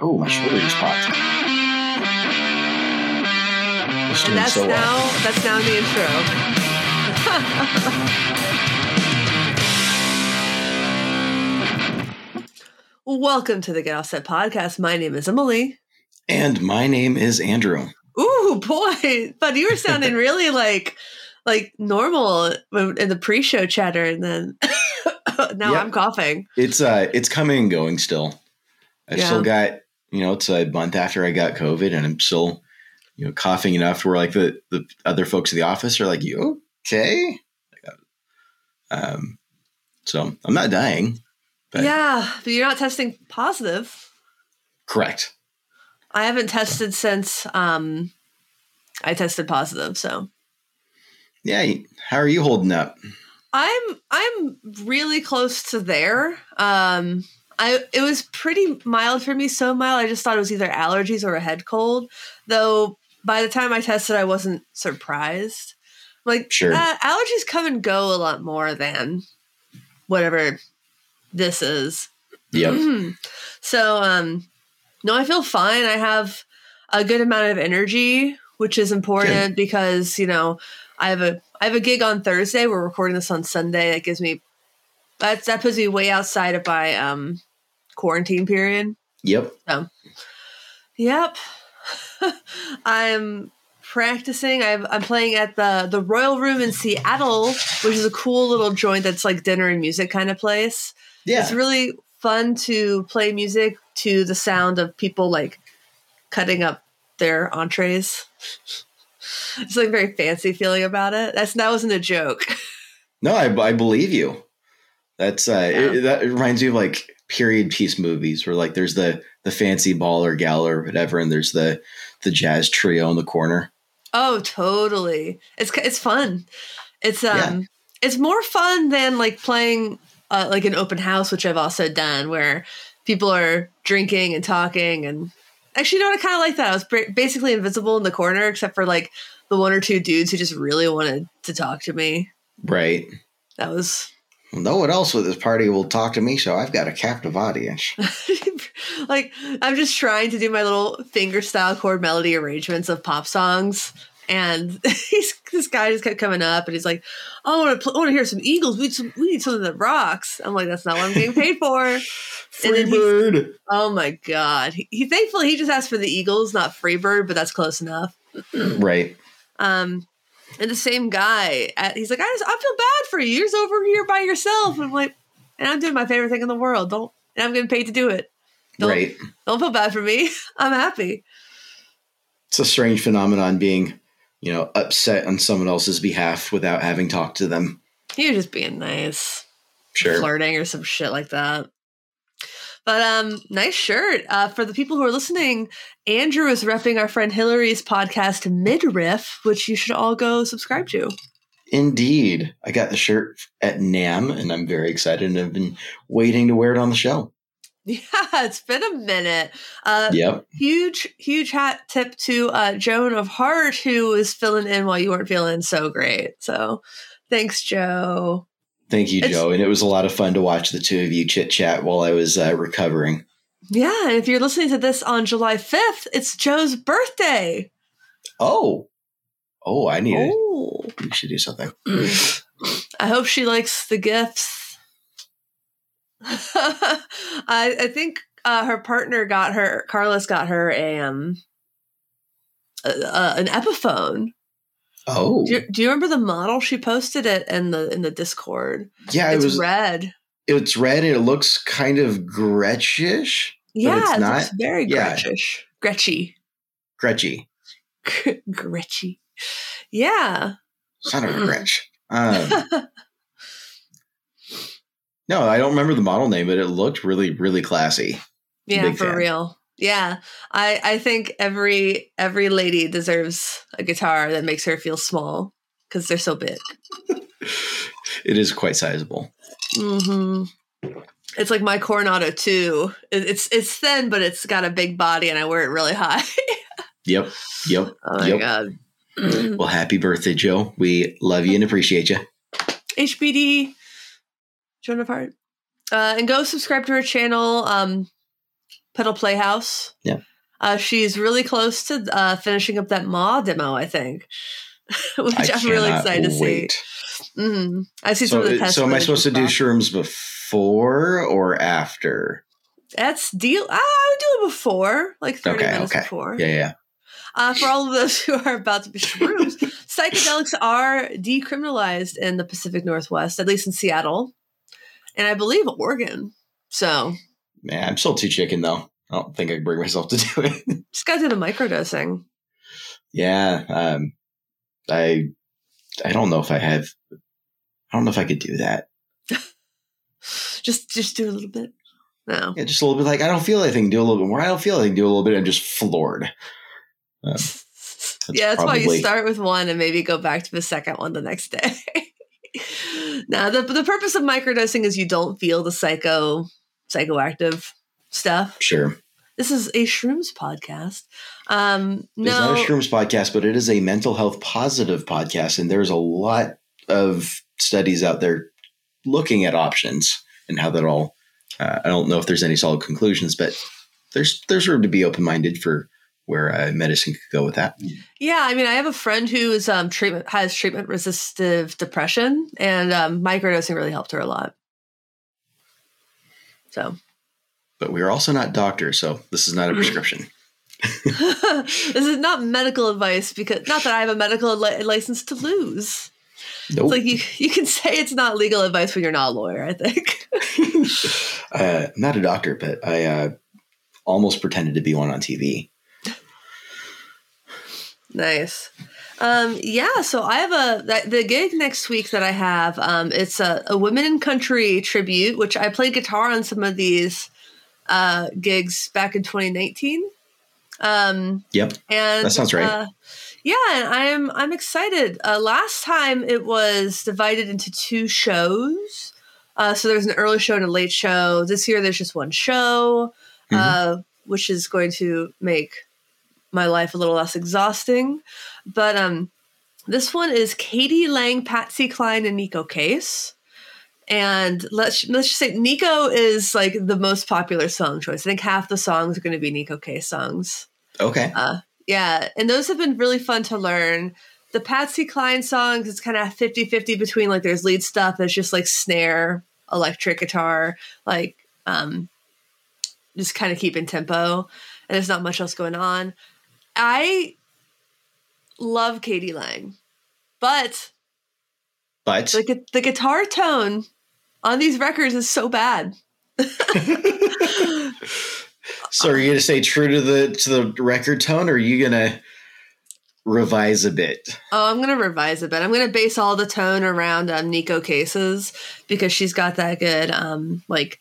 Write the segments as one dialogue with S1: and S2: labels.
S1: Oh, my shoulder just popped. It's
S2: And that's
S1: so
S2: now
S1: well.
S2: that's now the intro. Welcome to the Get Offset podcast. My name is Emily.
S1: And my name is Andrew.
S2: Ooh, boy, but you were sounding really like like normal in the pre-show chatter, and then now
S1: Yeah.
S2: I'm coughing.
S1: It's uh it's coming and going still. I've
S2: Yeah.
S1: still got you know, it's a month after I got COVID and I'm still, you know, coughing enough where like the, the other folks in the office are like, You okay? Um so I'm not dying. But
S2: Yeah, but you're not testing positive.
S1: correct.
S2: I haven't tested since um I tested positive, so
S1: Yeah. How are you holding up?
S2: I'm I'm really close to there. Um I it was pretty mild for me, so mild I just thought it was either allergies or a head cold. Though by the time I tested I wasn't surprised. Like
S1: Sure.
S2: uh, allergies come and go a lot more than whatever this is.
S1: Yep.
S2: so um no, I feel fine. I have a good amount of energy, which is important because, you know, I have a I have a gig on Thursday. We're recording this on Sunday. That gives me that's that puts me way outside of my um quarantine period.
S1: Yep.
S2: Yep. I'm practicing. I've, I'm playing at the the Royal Room in Seattle, which is a cool little joint that's like dinner and music kind of place.
S1: Yeah.
S2: It's really fun to play music to the sound of people like cutting up their entrees. It's like very fancy feeling about it. That's that wasn't a joke.
S1: No, I, I believe you. That's uh,
S2: Yeah.
S1: it, that reminds me of like period piece movies where like there's the the fancy ball or gal or whatever, and there's the the jazz trio in the corner.
S2: Oh, totally. It's it's fun. It's um
S1: Yeah.
S2: it's more fun than like playing uh, like an open house, which I've also done, where people are drinking and talking. And actually, you know what? I kind of like that. I was basically invisible in the corner, except for like the one or two dudes who just really wanted to talk to me.
S1: Right.
S2: That was
S1: No one else with this party will talk to me, so I've got a captive audience.
S2: like I'm just trying to do my little finger style chord melody arrangements of pop songs. And he's, this guy just kept coming up, and he's like, "I want to, I want to hear some Eagles. We need, some, we need something that rocks." I'm like, "That's not what I'm getting paid for." He-
S1: Freebird.
S2: oh my god! He, he thankfully he just asked for the Eagles, not Freebird, but that's close enough.
S1: Right.
S2: Um, and the same guy, at, he's like, I, just, I feel bad for you. You're just over here by yourself. And I'm like, and I'm doing my favorite thing in the world. Don't, and I'm getting paid to do it. Don't,
S1: Right.
S2: Don't feel bad for me. I'm happy.
S1: It's a strange phenomenon being, you know, upset on someone else's behalf without having talked to them.
S2: You're just being nice,
S1: Sure.
S2: flirting or some shit like that. But um, nice shirt. Uh, for the people who are listening, Andrew is repping our friend Hillary's podcast Midriff, which you should all go subscribe to.
S1: Indeed. I got the shirt at NAMM and I'm very excited and have been waiting to wear it on the show.
S2: Yeah, it's been a minute. Uh,
S1: Yep.
S2: huge, huge hat tip to uh, Joan of Heart, who was filling in while you weren't feeling so great. So thanks, Joe.
S1: Thank you,
S2: It's-
S1: Joe. And it was a lot of fun to watch the two of you chit chat while I was uh, recovering.
S2: Yeah, and if you're listening to this on July 5th, it's Joe's birthday.
S1: Oh. Oh, I need to.
S2: Oh.
S1: We should do something.
S2: I hope she likes the gifts. I, I think uh, her partner got her, Carlos got her a, um, a, a, an Epiphone.
S1: Oh.
S2: Do you, do you remember the model she posted it in the in the Discord?
S1: Yeah, it was
S2: red.
S1: it's red and it looks kind of Gretchish.
S2: Yeah,
S1: it's not-
S2: very
S1: yeah.
S2: Gretchish. Gretchy.
S1: Gretchy.
S2: Gretchy. Yeah.
S1: Son of a Gretch. Um, no, I don't remember the model name, but it looked really, really classy.
S2: Yeah,
S1: Big
S2: for
S1: fan.
S2: real. Yeah. I I think every every lady deserves a guitar that makes her feel small because they're so big.
S1: It is quite sizable.
S2: hmm It's like my Coronado too. It, it's it's thin, but it's got a big body, and I wear it really high.
S1: Yep. Yep.
S2: oh my
S1: Yep.
S2: god!
S1: Well, happy birthday, Joe. We love you and appreciate you.
S2: HBD, Joan of Heart, uh, and go subscribe to her channel. Um, Pedal Playhouse.
S1: Yeah.
S2: Uh, she's really close to uh, finishing up that Maw demo, I think, which
S1: I
S2: I'm really excited to
S1: wait.
S2: see. hmm I see some
S1: So,
S2: of the test
S1: so am I supposed to do shrooms before or after?
S2: That's deal. I would do it before, like 30
S1: Okay,
S2: minutes
S1: okay.
S2: before.
S1: Yeah, yeah.
S2: Uh, for all of those who are about to be shrooms, psychedelics are decriminalized in the Pacific Northwest, at least in Seattle, and I believe Oregon. So
S1: Man, I'm still too chicken though. I don't think I can bring myself to do it.
S2: just got to do the microdosing.
S1: yeah, um, I I don't know if I have. I don't know if I could do that.
S2: Just just do a little bit. No.
S1: Yeah, just a little bit. Like I don't feel anything. Do a little bit more. I don't feel anything. Do a little bit. I'm just floored. Um,
S2: yeah, that's why you start with one and maybe go back to the second one the next day. now, the the purpose of microdosing is you don't feel the psycho psychoactive stuff.
S1: Sure.
S2: This is a shrooms podcast. Um,
S1: It's
S2: no,
S1: not a shrooms podcast, but it is a mental health positive podcast, and there's a lot of studies out there looking at options and how that all. Uh, I don't know if there's any solid conclusions, but there's there's room to be open minded for where uh, medicine could go with that.
S2: Yeah, I mean, I have a friend who's um, treatment has treatment resistive depression, and um, microdosing really helped her a lot. So,
S1: But we are also not doctors, so this is not a prescription.
S2: this is not medical advice because not that I have a medical li- license to lose.
S1: Nope.
S2: It's like you you can say it's not legal advice when you're not a lawyer. I think.
S1: uh, not a doctor, but I uh, almost pretended to be one on TV.
S2: Nice. Um, yeah, so I have a that, the gig next week that I have. Um, it's a, a women in country tribute, which I played guitar on some of these uh, gigs back in 2019. Um,
S1: Yep.
S2: and
S1: That sounds right.
S2: Uh, yeah, I'm I'm excited. Uh, last time it was divided into two shows. Uh, so there's an early show and a late show. This year there's just one show,
S1: Mm-hmm.
S2: uh, which is going to make my life a little less exhausting. But um, this one is k.d. lang, Patsy Cline, and Neko Case. And let's let's just say Neko is like the most popular song choice. I think half the songs are going to be Neko Case songs.
S1: Okay.
S2: Uh, yeah, and those have been really fun to learn. The Patsy Cline songs, it's kind of 50 50 between like there's lead stuff that's just like snare, electric guitar, like um, just kind of keeping tempo, and there's not much else going on. I love k.d. lang, but
S1: But
S2: the, the guitar tone on these records is so bad.
S1: so are you gonna stay true to the to the record tone, or are you gonna revise a bit?
S2: Oh, I'm gonna revise a bit. I'm gonna base all the tone around um, Neko Cases because she's got that good um like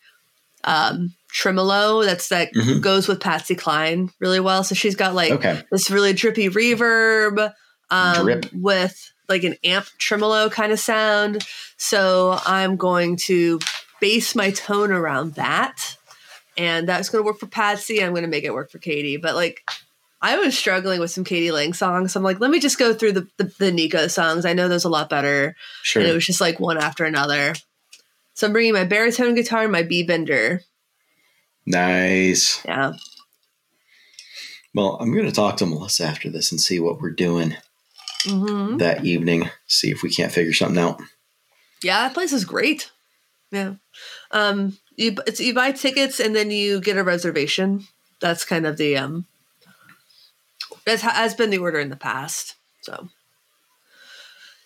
S2: um tremolo that's that
S1: Mhm.
S2: goes with Patsy Cline really well. So she's got like
S1: Okay.
S2: this really drippy reverb um,
S1: Drip.
S2: with like an amp tremolo kind of sound. So I'm going to base my tone around that. And that's going to work for Patsy. I'm going to make it work for Katie. But like, I was struggling with some k.d. lang songs. So I'm like, let me just go through the, the, the Neko songs. I know those a lot better.
S1: Sure.
S2: And it was just like one after another. So I'm bringing my baritone guitar and my B bender.
S1: Nice.
S2: Yeah.
S1: Well, I'm gonna talk to Melissa after this and see what we're doing
S2: hmm
S1: that evening. See if we can't figure something out.
S2: Yeah, that place is great. Yeah. Um, you it's, you buy tickets and then you get a reservation. That's kind of the um. That has been the order in the past. So.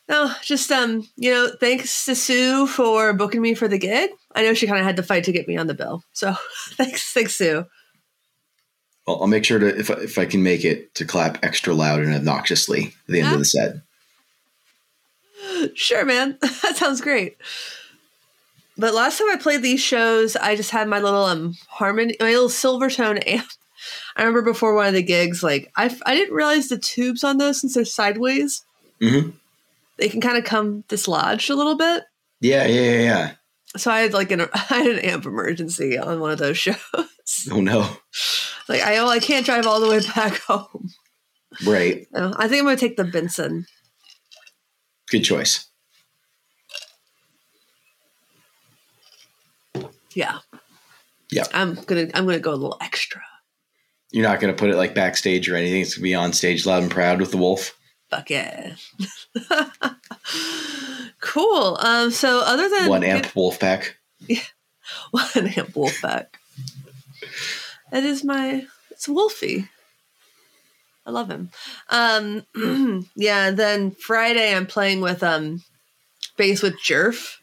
S2: No, just um, you know, thanks to Sue for booking me for the gig. I know she kind of had to fight to get me on the bill. So, thanks, thanks, Sue.
S1: Well, I'll make sure to if I, if I can make it to clap extra loud and obnoxiously at the end of the set.
S2: Sure, man. that sounds great. But last time I played these shows, I just had my little um harmony, my little Silvertone amp. I remember before one of the gigs, like I, I didn't realize the tubes on those since they're sideways,
S1: hmm
S2: they can kind of come dislodged a little bit.
S1: Yeah, yeah, yeah, yeah.
S2: So I had like an I had an amp emergency on one of those shows.
S1: Oh no.
S2: like I oh I can't drive all the way back home.
S1: Right.
S2: So I think I'm gonna take the Benson.
S1: Good choice.
S2: Yeah.
S1: Yeah.
S2: I'm gonna I'm gonna go a little extra.
S1: You're not going to put it like backstage or anything. It's going to be on stage loud and proud with the wolf.
S2: Fuck yeah. cool. Um. So other than
S1: One amp wolf pack.
S2: one amp wolf pack. That is my it's Wolfie. I love him. Um yeah, then Friday I'm playing with um bass with Jerf.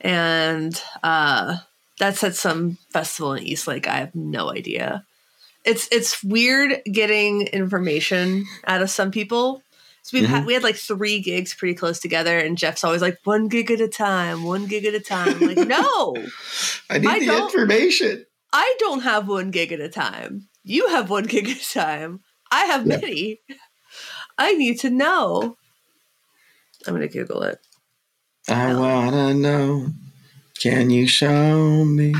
S2: And uh that's at some festival in Eastlake. I have no idea. It's it's weird getting information out of some people. So we've had we had like three gigs pretty close together, and Jeff's always like one gig at a time, one gig at a time. I'm like, no,
S1: I need
S2: I
S1: the information.
S2: I don't have one gig at a time. You have one gig at a time. I have
S1: Yeah.
S2: many. I need to know. I'm gonna Google it.
S1: I wanna know. Can you show me?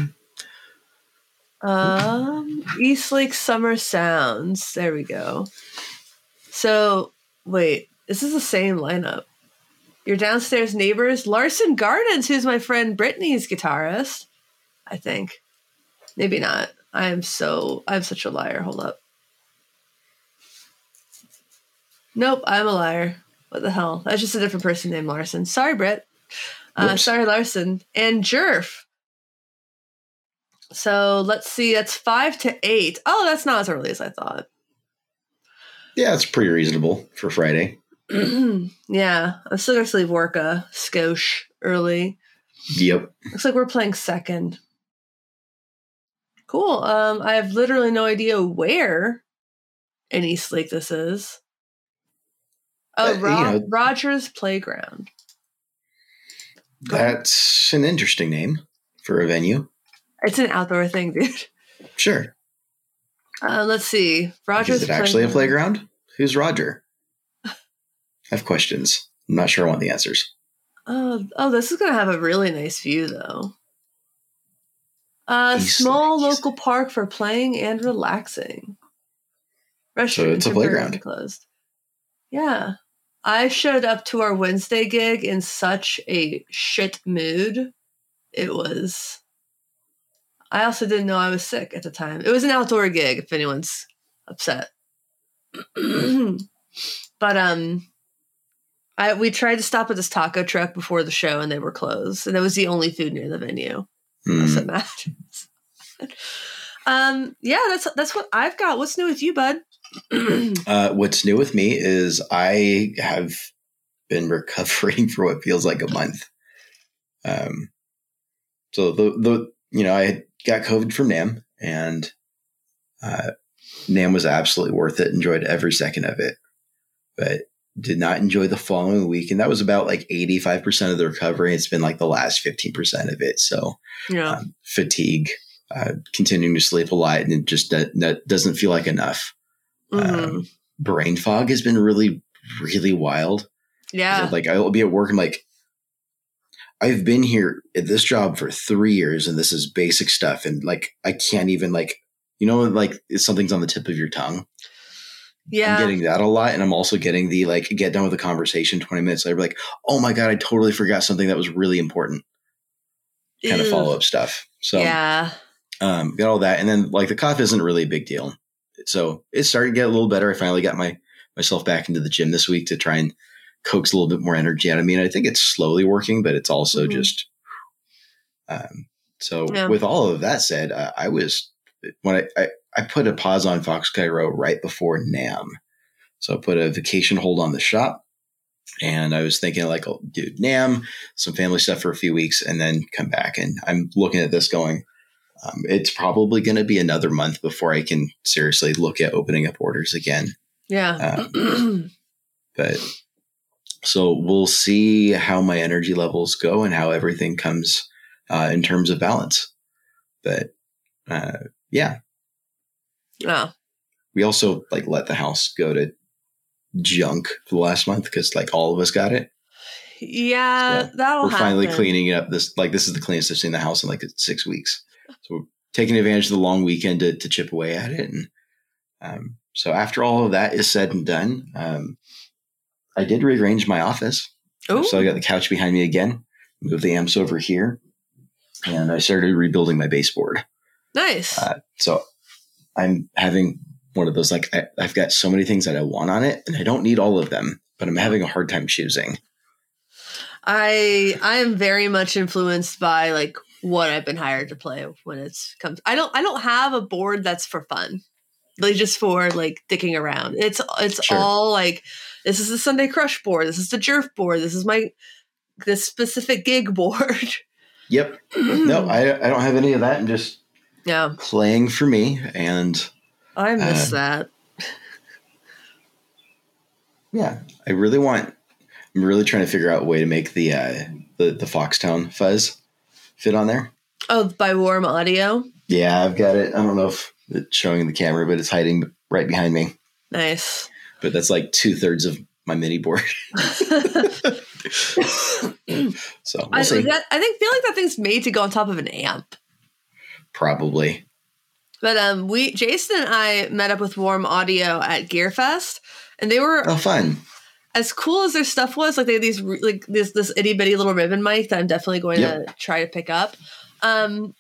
S2: Um, East Lake Summer Sounds. There we go. So, wait, this is the same lineup. Your downstairs neighbors, Larson Gardens, who's my friend Brittany's guitarist. I think. Maybe not. I am so, I'm such a liar. Hold up. Nope, I'm a liar. What the hell? That's just a different person named Larson. Sorry, Britt. Uh, sorry, Larson. And Jerf. So let's see. That's five to eight. Oh, that's not as early as I thought.
S1: Yeah, it's pretty reasonable for Friday.
S2: yeah, I'm still gonna leave work a skosh early.
S1: Yep.
S2: Looks like we're playing second. Cool. Um, I have literally no idea where in Eastlake this is. Oh,
S1: Uh, you know-
S2: Rogers Playground.
S1: That's an interesting name for a venue.
S2: It's an outdoor thing, dude.
S1: Sure.
S2: Uh, let's see. Rogers.
S1: Is it actually a playground? Who's Roger? I have questions. I'm not sure I want the answers.
S2: Oh, oh, this is gonna have a really nice view, though. A small local park for playing and relaxing. Restaurant
S1: it's a playground.
S2: Closed. Yeah, I showed up to our Wednesday gig in such a shit mood. It was. I also didn't know I was sick at the time. It was an outdoor gig. If anyone's upset, but um, I we tried to stop at this taco truck before the show and they were closed, and that was the only food near the venue. I was so mad. um, yeah, that's that's what I've got. What's new with you, bud?
S1: Uh, what's new with me is I have been recovering for what feels like a month. Um, so the the you know I had got COVID from NAMM, and uh, NAMM was absolutely worth it. Enjoyed every second of it, but did not enjoy the following week, and that was about like eighty five percent of the recovery. It's been like the last fifteen percent of it. So
S2: yeah,
S1: um, fatigue, uh, continuing to sleep a lot, and it just that, that doesn't feel like enough
S2: Mhm.
S1: um, brain fog has been really, really wild.
S2: yeah,
S1: Like I'll be at work and like, I've been here at this job for three years and this is basic stuff. And like, I can't even like, you know, like something's on the tip of your tongue.
S2: yeah.
S1: I'm getting that a lot. And I'm also getting the like, get done with the conversation 20 minutes later, like, oh my God, I totally forgot something that was really important kind of follow up stuff. So,
S2: yeah,
S1: um, got all that. And then like the cough isn't really a big deal. So it started to get a little better. I finally got my myself back into the gym this week to try and coax a little bit more energy out of me. And I think it's slowly working, but it's also
S2: Mhm.
S1: just, um, so
S2: Yeah.
S1: with all of that said, uh, I was, when I, I, I put a pause on Fox Cairo right before NAMM. So I put a vacation hold on the shop and I was thinking like, oh, dude, NAMM, some family stuff for a few weeks and then come back. And I'm looking at this going, um, it's probably going to be another month before I can seriously look at opening up orders again.
S2: yeah.
S1: But so we'll see how my energy levels go and how everything comes uh, in terms of balance. But uh, yeah,
S2: oh,
S1: we also like let the house go to junk for the last month because like all of us got it.
S2: yeah.
S1: So,
S2: that'll
S1: we're finally
S2: happen.
S1: cleaning it up. This like this is the cleanest I've seen the house in like six weeks. So we're taking advantage of the long weekend to, to chip away at it. And um, so after all of that is said and done, um, I did rearrange my office.
S2: Ooh.
S1: So I got the couch behind me again, moved the amps over here, and I started rebuilding my baseboard.
S2: Nice.
S1: Uh, so I'm having one of those like I, I've got so many things that I want on it, and I don't need all of them, but I'm having a hard time choosing.
S2: I I am very much influenced by like what I've been hired to play when it's comes. I don't I don't have a board that's for fun, like just for like dicking around. It's it's
S1: Sure.
S2: all like this is the Sunday Crush board. This is the Jerf board. This is my this specific gig board.
S1: Yep. No, I I don't have any of that. I'm just
S2: yeah,
S1: playing for me, and
S2: I miss
S1: Uh,
S2: that.
S1: yeah, I really want. I'm really trying to figure out a way to make the uh, the the Foxtown fuzz fit on there.
S2: Oh, by Warm Audio.
S1: Yeah, I've got it. I don't know if it's showing the camera, but it's hiding right behind me.
S2: Nice.
S1: But that's like two thirds of my mini board. so we'll
S2: I, that, I think feel like that thing's made to go on top of an amp.
S1: Probably.
S2: But um, we Jason and I met up with Warm Audio at Gearfest, and they were
S1: Oh, fun.
S2: as cool as their stuff was. Like they had these like this this itty bitty little ribbon mic that I'm definitely going
S1: Yep.
S2: to try to pick up. Um,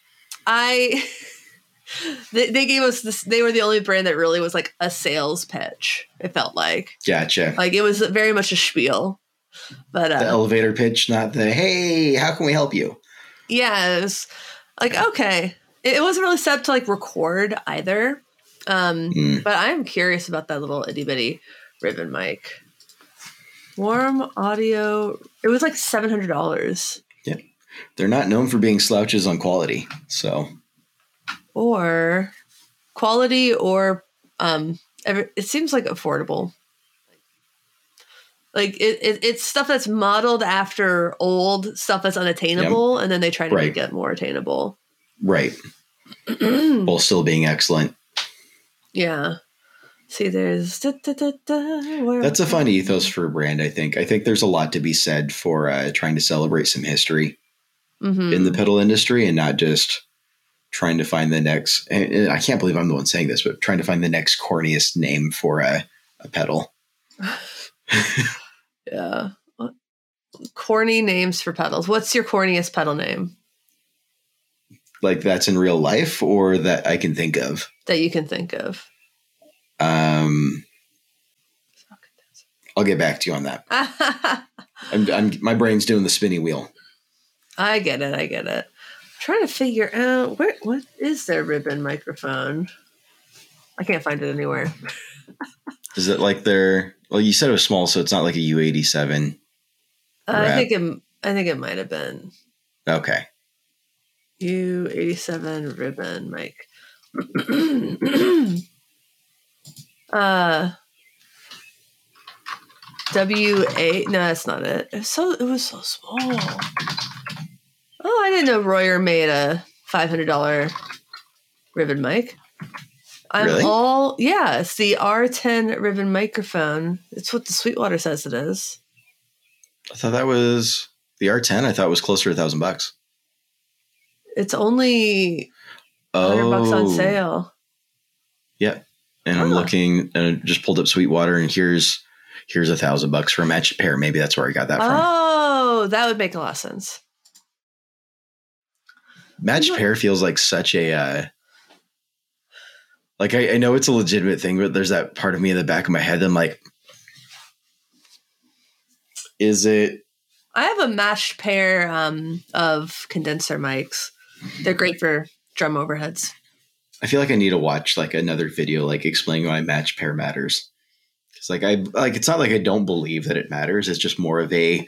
S2: I they, they gave us this. They were the only brand that really was like a sales pitch. It felt like
S1: Gotcha.
S2: like it was very much a spiel. But
S1: the
S2: uh,
S1: elevator pitch, not the hey, how can we help you?
S2: yeah, it was like okay. It, wasn't really set up to like record either. Um,
S1: Mm.
S2: but I'm curious about that little itty bitty ribbon mic. Warm audio. It was like seven hundred dollars, Yeah,
S1: They're not known for being slouches on quality. So
S2: or quality, or um. It seems like affordable. Like it, it, it's stuff that's modeled after old stuff that's unattainable, and then they try to
S1: Right.
S2: make it more attainable.
S1: Right. While still being excellent.
S2: Yeah. See, there's da, da, da,
S1: That's a fun ethos for a brand, I think. I think there's a lot to be said for uh, trying to celebrate some history
S2: Mhm.
S1: in the pedal industry and not just trying to find the next. and I can't believe I'm the one saying this, but trying to find the next corniest name for a, a pedal.
S2: Yeah. Corny names for pedals. What's your corniest pedal name
S1: Like that's in real life or that I can think of.
S2: that you can think of?
S1: Um, I'll get back to you on that. I'm, I'm, my brain's doing the spinny wheel.
S2: I get it. I get it. I'm trying to figure out where what is their ribbon microphone. I can't find it anywhere.
S1: Is it like their? Well, you said it was small, so it's not like a U87.
S2: Uh, I think it. I think it might have been
S1: Okay.
S2: U eighty seven ribbon mic. uh, W eight. No, that's not it. It was so it was so small. Oh, I didn't know Royer made a five hundred dollar ribbon mic. I'm
S1: Really?
S2: all yeah. It's the R10 ribbon microphone. It's what the Sweetwater says it is.
S1: I thought that was the R10. I thought it was closer to a thousand bucks.
S2: It's only hundred
S1: Oh,
S2: bucks on sale.
S1: Yeah, and I'm looking and I just pulled up Sweetwater, and here's here's a thousand bucks for a matched pair. Maybe that's where I got that from.
S2: Oh, that would make a lot of sense.
S1: Matched pair feels like such a uh, like I, I know it's a legitimate thing, but there's that part of me in the back of my head. that I'm like, is it?
S2: I have a matched pair um, of condenser mics. They're great for drum overheads.
S1: I feel like I need to watch like another video like explaining why match pair matters. Because like I like it's not like I don't believe that it matters. It's just more of a.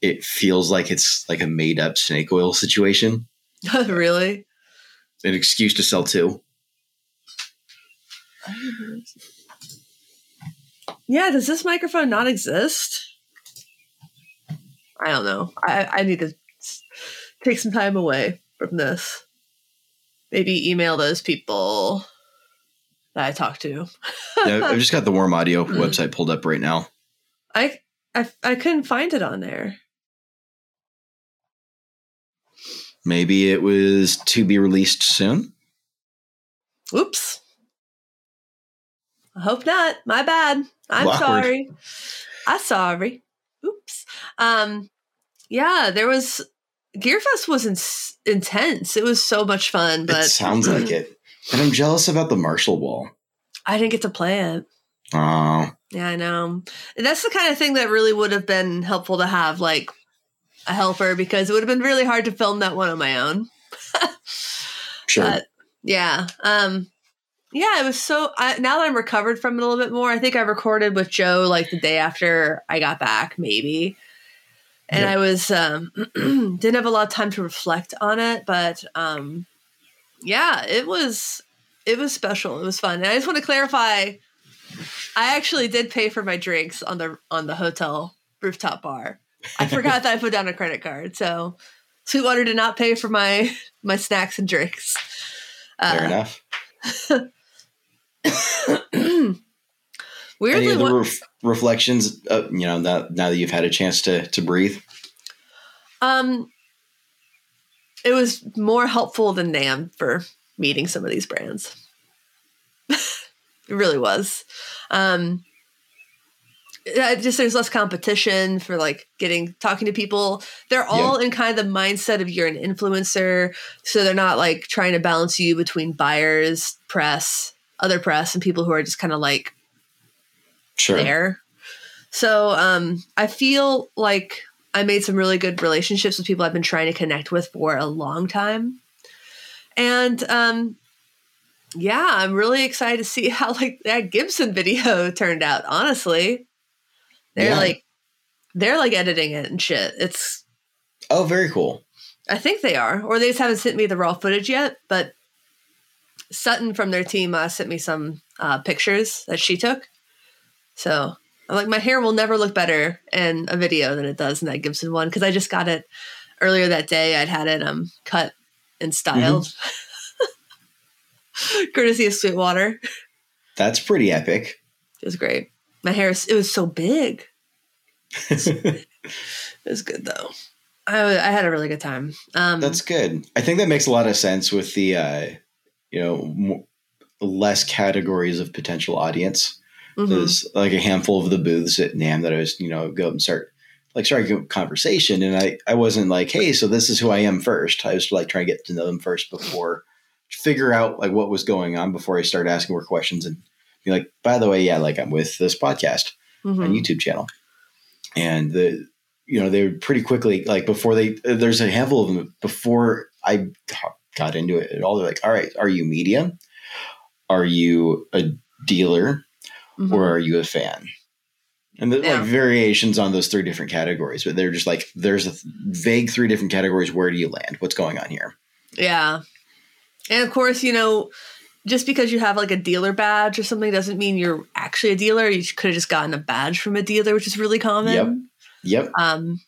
S1: It feels like it's like a made up snake oil situation,
S2: really?
S1: an excuse to sell two.
S2: Yeah, does this microphone not exist? I don't know. I, I need to take some time away from this. Maybe email those people that I talked to.
S1: Yeah, I've just got the Warm Audio
S2: Mm.
S1: website pulled up right now.
S2: I, I I couldn't find it on there.
S1: Maybe it was to be released soon.
S2: Oops. I hope not. My bad. I'm
S1: Awkward.
S2: sorry. I'm sorry. Oops. Um yeah, there was Gearfest was in- intense. It was so much fun, but
S1: it sounds like it. And I'm jealous about the Marshall Wall.
S2: I didn't get to play it.
S1: Oh,
S2: Yeah, I know. That's the kind of thing that really would have been helpful to have, like a helper, because it would have been really hard to film that one on my own.
S1: sure.
S2: But yeah, um, yeah, it was so. I, now that I'm recovered from it a little bit more, I think I recorded with Joe like the day after I got back, maybe. And
S1: Yep.
S2: I was um, didn't have a lot of time to reflect on it, but um, yeah, it was it was special. It was fun, and I just want to clarify. I actually did pay for my drinks on the on the hotel rooftop bar. I forgot that I put down a credit card, so Sweetwater did not pay for my my snacks and drinks.
S1: Fair
S2: Uh,
S1: enough.
S2: weirdly,
S1: Any other ref- reflections? Uh, you know, now, now that you've had a chance to to breathe.
S2: um, it was more helpful than NAMM for meeting some of these brands. it really was. Um, yeah, just there's less competition for like getting talking to people. They're all in kind of the mindset of you're an influencer, so they're not like trying to balance you between buyers, press, other press, and people who are just kind of like
S1: Sure.
S2: there. So um, I feel like I made some really good relationships with people I've been trying to connect with for a long time. And um, yeah, I'm really excited to see how like that Gibson video turned out. Honestly, they're
S1: Yeah.
S2: like they're like editing it and shit. It's
S1: Oh, very cool.
S2: I think they are, or they just haven't sent me the raw footage yet. But Sutton from their team uh, sent me some uh, pictures that she took. So I'm like, my hair will never look better in a video than it does in that Gibson one because I just got it earlier that day. I'd had it um cut and styled, courtesy of Sweetwater.
S1: That's pretty epic.
S2: It was great. My hair, is- it was so big. It was good though. I, I had a really good time. Um,
S1: That's good. I think that makes a lot of sense with the, uh, you know, less categories of potential audience.
S2: Mhm.
S1: There's like a handful of the booths at NAMM that I was, you know, go up and start like starting a conversation. And I, I wasn't like, hey, so this is who I am first. I was like trying to get to know them first before figure out like what was going on before I started asking more questions and be like, by the way, yeah, like I'm with this podcast.
S2: Mhm.
S1: on YouTube channel. And the you know they were pretty quickly like before they there's a handful of them before I got- got into it at all. They're like, all right, are you media? Are you a dealer
S2: Mhm.
S1: or are you a fan? And there's
S2: Yeah.
S1: like variations on those three different categories, but they're just like there's a vague three different categories. Where do you land? What's going on here?
S2: Yeah. And of course, you know, just because you have like a dealer badge or something doesn't mean you're actually a dealer. You could have just gotten a badge from a dealer, which is really common.
S1: Yep. Yep,
S2: Um,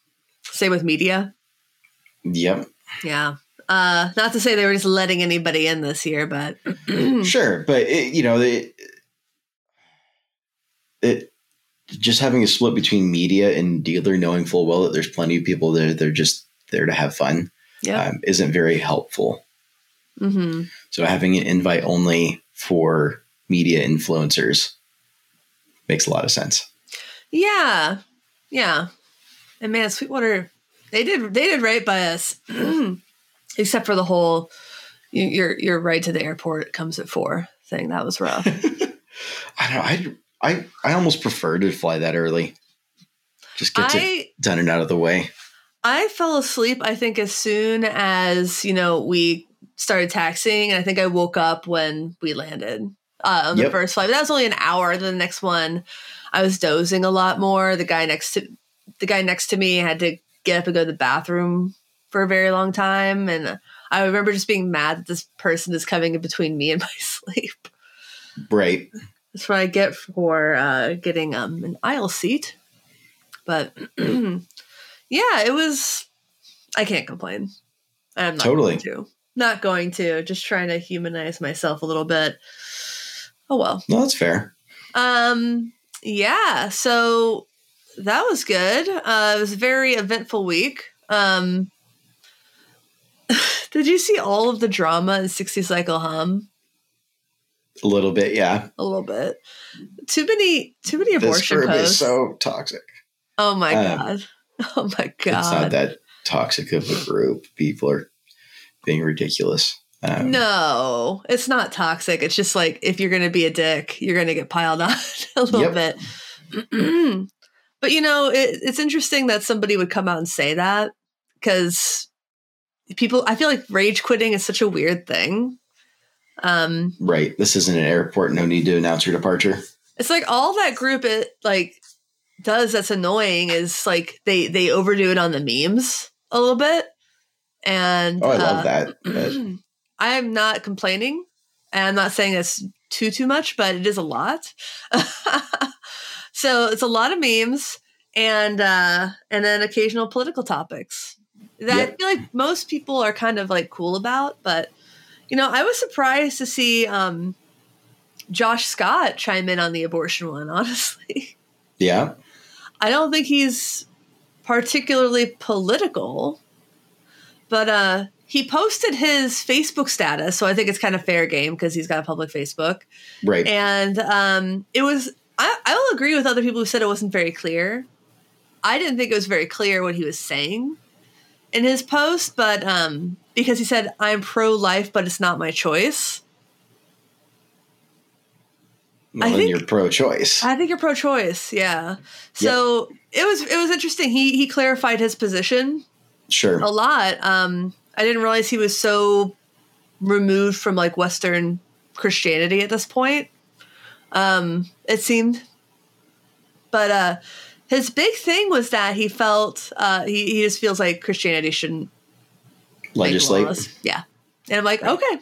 S2: same with media.
S1: yep,
S2: Yeah. Uh, not to say they were just letting anybody in this year, but
S1: sure, but it, you know it, it just having a split between media and dealer, knowing full well that there's plenty of people that they're just there to have fun,
S2: yeah.
S1: um, isn't very helpful.
S2: hmm
S1: So having an invite only for media influencers makes a lot of sense.
S2: Yeah. Yeah. And man, Sweetwater, they did they did right by us, except for the whole you- your your ride to the airport comes at four thing. That was rough.
S1: I don't. know, I I I almost prefer to fly that early. Just get it done and out of the way.
S2: I fell asleep. I think as soon as you know we started taxiing, and I think I woke up when we landed uh, on the first flight. But that was only an hour. Then the next one, I was dozing a lot more. The guy next to the guy next to me had to get up and go to the bathroom for a very long time, and I remember just being mad that this person is coming in between me and my sleep.
S1: Right.
S2: That's what I get for uh, getting um, an aisle seat. But yeah, it was. I can't complain. I'm not
S1: Totally.
S2: going to. Not going to. Just trying to humanize myself a little bit. Oh well.
S1: No, that's fair.
S2: Um. Yeah. So that was good. Uh, it was a very eventful week. Um. Did you see all of the drama in 60 Cycle Hum?
S1: A little bit, yeah.
S2: A little bit. Too many. Too many
S1: This
S2: abortion
S1: group
S2: posts.
S1: is so toxic.
S2: Oh my
S1: Um,
S2: god. Oh my god.
S1: It's not that toxic of a group. People are being ridiculous.
S2: Um, no, it's not toxic. It's just like if you're going to be a dick, you're going to get piled on a little yep. bit. but you know, it, it's interesting that somebody would come out and say that because people. I feel like rage quitting is such a weird thing.
S1: Um, right. This isn't an airport. No need to announce your departure.
S2: It's like all that group it like does that's annoying is like they they overdo it on the memes a little bit. And
S1: oh, I love uh, that.
S2: I'm not complaining. And I'm not saying it's too too much, but it is a lot. so it's a lot of memes and uh and then occasional political topics that yep. I feel like most people are kind of like cool about, but you know, I was surprised to see um Josh Scott chime in on the abortion one, honestly.
S1: Yeah.
S2: I don't think he's particularly political, but uh he posted his Facebook status, so I think it's kind of fair game because he's got a public Facebook.
S1: Right.
S2: And um it was I, I will agree with other people who said it wasn't very clear. I didn't think it was very clear what he was saying in his post, but um because he said I'm pro life, but it's not my choice.
S1: Well, I think you're pro-choice.
S2: I think you're pro-choice. Yeah. So it was it was interesting. He he clarified his position.
S1: Sure.
S2: A lot. Um, I didn't realize he was so removed from like Western Christianity at this point. Um, it seemed, but uh, his big thing was that he felt uh, he he just feels like Christianity shouldn't
S1: legislate.
S2: Yeah, and I'm like, okay.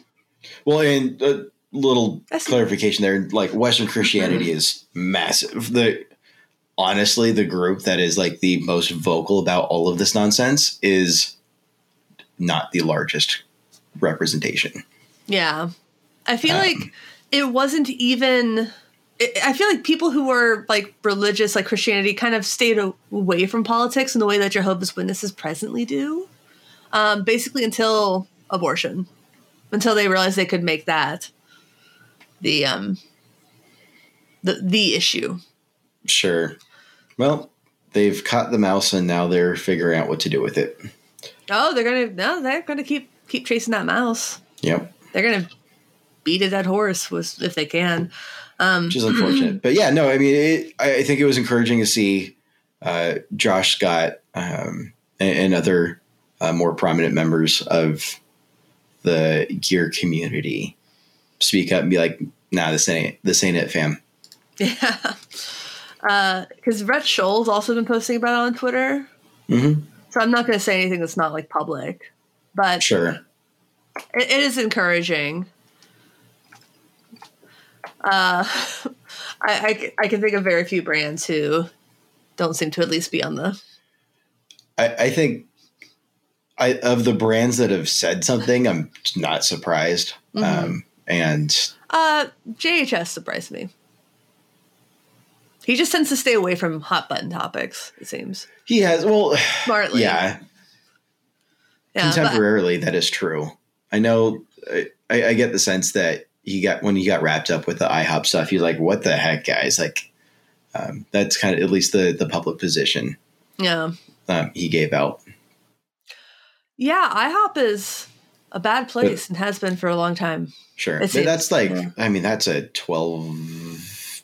S1: Well, and a little That's clarification there like western christianity mm-hmm. is massive. The honestly the group that is like the most vocal about all of this nonsense is not the largest representation.
S2: Yeah. I feel um, like it wasn't even I feel like people who were like religious, like Christianity, kind of stayed away from politics in the way that Jehovah's Witnesses presently do. Um, basically, until abortion, until they realized they could make that the um the the issue.
S1: Sure. Well, they've caught the mouse and now they're figuring out what to do with it.
S2: Oh, they're gonna no, they're gonna keep keep chasing that mouse.
S1: Yep.
S2: They're gonna beat a dead horse was if they can. Um,
S1: Which is unfortunate, but yeah, no, I mean, it, I, I, think it was encouraging to see uh, Josh Scott um, and, and, other uh, more prominent members of the gear community speak up and be like, "Nah, this ain't this ain't it, fam."
S2: Yeah, because uh, Rhett Shull's also been posting about it on Twitter.
S1: Mm-hmm.
S2: So I'm not going to say anything that's not like public, but
S1: sure,
S2: it, it is encouraging. Uh, I, I, I can think of very few brands who don't seem to at least be on the.
S1: I, I think I, of the brands that have said something, I'm not surprised. Mm-hmm. Um, and
S2: uh, JHS surprised me. He just tends to stay away from hot button topics. It seems
S1: he has well
S2: smartly.
S1: Yeah, yeah contemporarily but, that is true. I know. I, I, get the sense that he got when he got wrapped up with the IHOP stuff. He's like, "What the heck, guys?" Like, um, that's kind of at least the the public position.
S2: Yeah,
S1: um, he gave out.
S2: Yeah, IHOP is a bad place but, and has been for a long time.
S1: Sure. that's like, yeah. I mean, that's a 12,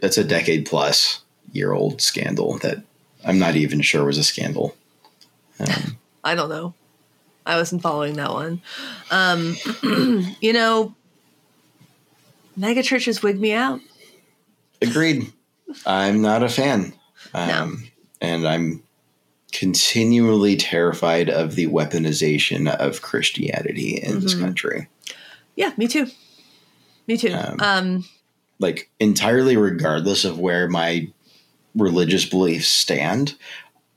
S1: that's a decade plus year old scandal that I'm not even sure was a scandal.
S2: Um, I don't know. I wasn't following that one. Um, you know, mega churches wig me out.
S1: Agreed. I'm not a fan. Um, no. And I'm continually terrified of the weaponization of Christianity in mm-hmm. this country.
S2: Yeah, me too. Me too. Um, um,
S1: like entirely regardless of where my religious beliefs stand,